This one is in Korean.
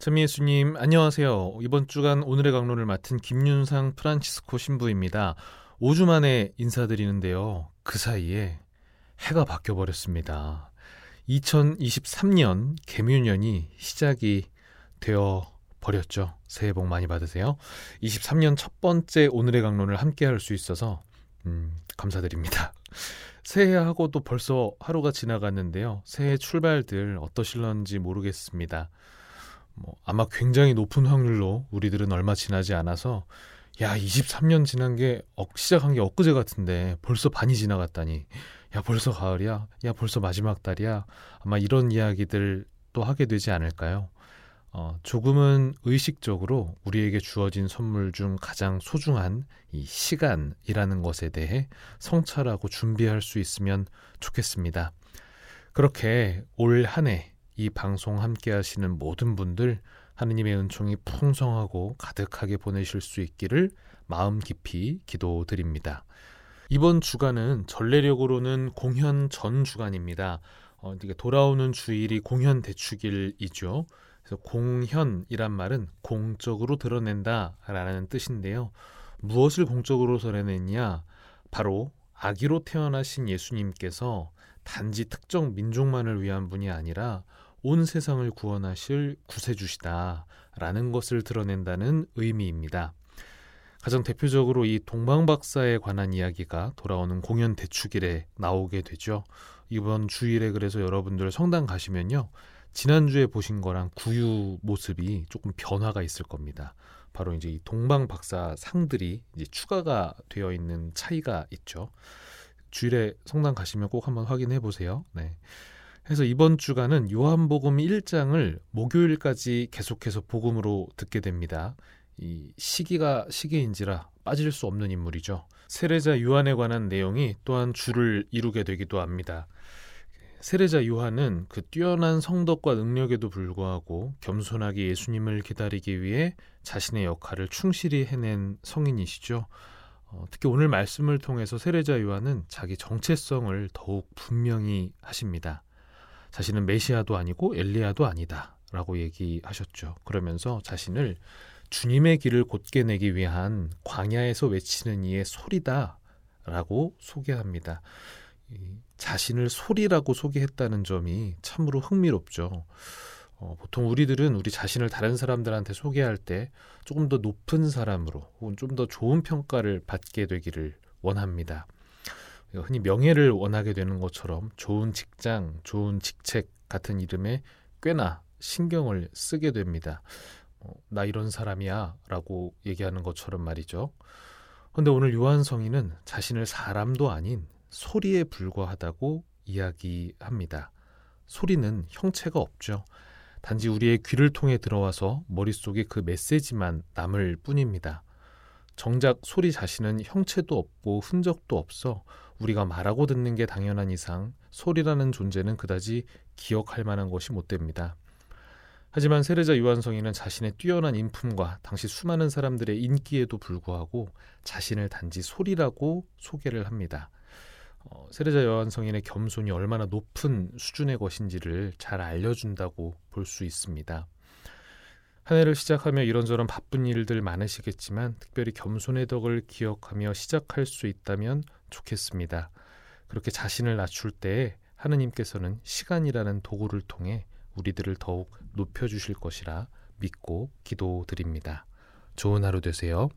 참미예수님 안녕하세요. 이번 주간 오늘의 강론을 맡은 김윤상 프란치스코 신부입니다. 5주 만에 인사드리는데요. 그 사이에 해가 바뀌어 버렸습니다. 2023년 개묘년이 시작이 되어 버렸죠. 새해 복 많이 받으세요. 23년 첫 번째 오늘의 강론을 함께 할 수 있어서 음, 감사드립니다. 새해하고도 벌써 하루가 지나갔는데요. 새해 출발들 어떠실런지 모르겠습니다. 뭐 아마 굉장히 높은 확률로 우리들은 얼마 지나지 않아서 야 23년 지난 게 어, 시작한 게 엊그제 같은데 벌써 반이 지나갔다니 야 벌써 가을이야 야 벌써 마지막 달이야 아마 이런 이야기들 또 하게 되지 않을까요? 어, 조금은 의식적으로 우리에게 주어진 선물 중 가장 소중한 이 시간이라는 것에 대해 성찰하고 준비할 수 있으면 좋겠습니다. 그렇게 올 한 해 이 방송 함께 하시는 모든 분들 하느님의 은총이 풍성하고 가득하게 보내실 수 있기를 마음 깊이 기도드립니다. 이번 주간은 전례력으로는 공현 전 주간입니다. 어, 이게 돌아오는 주일이 공현 대축일이죠. 그래서 공현이란 말은 공적으로 드러낸다라는 뜻인데요. 무엇을 공적으로 드러냈냐? 바로 아기로 태어나신 예수님께서 단지 특정 민족만을 위한 분이 아니라 온 세상을 구원하실 구세주시다라는 것을 드러낸다는 의미입니다. 가장 대표적으로 이 동방박사에 관한 이야기가 돌아오는 공연 대축일에 나오게 되죠. 이번 주일에 그래서 여러분들 성당 가시면요. 지난주에 보신 거랑 구유 모습이 조금 변화가 있을 겁니다. 바로 이제 이 동방박사 상들이 이제 추가가 되어 있는 차이가 있죠. 주일에 성당 가시면 꼭 한번 확인해 보세요. 네. 그래서 이번 주간은 요한복음 1장을 목요일까지 계속해서 복음으로 듣게 됩니다. 이 시기가 시기인지라 빠질 수 없는 인물이죠. 세례자 요한에 관한 내용이 또한 줄을 이루게 되기도 합니다. 세례자 요한은 그 뛰어난 성덕과 능력에도 불구하고 겸손하게 예수님을 기다리기 위해 자신의 역할을 충실히 해낸 성인이시죠. 어, 특히 오늘 말씀을 통해서 세례자 요한은 자기 정체성을 더욱 분명히 하십니다. 자신은 메시아도 아니고 엘리야도 아니다. 라고 얘기하셨죠. 그러면서 자신을 주님의 길을 곧게 내기 위한 광야에서 외치는 이의 소리다. 라고 소개합니다. 자신을 소리라고 소개했다는 점이 참으로 흥미롭죠. 어, 보통 우리들은 우리 자신을 다른 사람들한테 소개할 때 조금 더 높은 사람으로 혹은 좀 더 좋은 평가를 받게 되기를 원합니다. 흔히 명예를 원하게 되는 것처럼 좋은 직장, 좋은 직책 같은 이름에 꽤나 신경을 쓰게 됩니다. 어, 나 이런 사람이야 라고 얘기하는 것처럼 말이죠. 근데 오늘 요한 성인은 자신을 사람도 아닌 소리에 불과하다고 이야기합니다. 소리는 형체가 없죠. 단지 우리의 귀를 통해 들어와서 머릿속에 그 메시지만 남을 뿐입니다. 정작 소리 자신은 형체도 없고 흔적도 없어 우리가 말하고 듣는 게 당연한 이상 소리라는 존재는 그다지 기억할 만한 것이 못 됩니다. 하지만 세례자 요한성이는 자신의 뛰어난 인품과 당시 수많은 사람들의 인기에도 불구하고 자신을 단지 소리라고 소개를 합니다. 어, 세례자 요한성인의 겸손이 얼마나 높은 수준의 것인지를 잘 알려준다고 볼 수 있습니다. 한 해를 시작하며 이런저런 바쁜 일들 많으시겠지만 특별히 겸손의 덕을 기억하며 시작할 수 있다면 좋겠습니다. 그렇게 자신을 낮출 때에 하느님께서는 시간이라는 도구를 통해 우리들을 더욱 높여 주실 것이라 믿고 기도드립니다. 좋은 하루 되세요.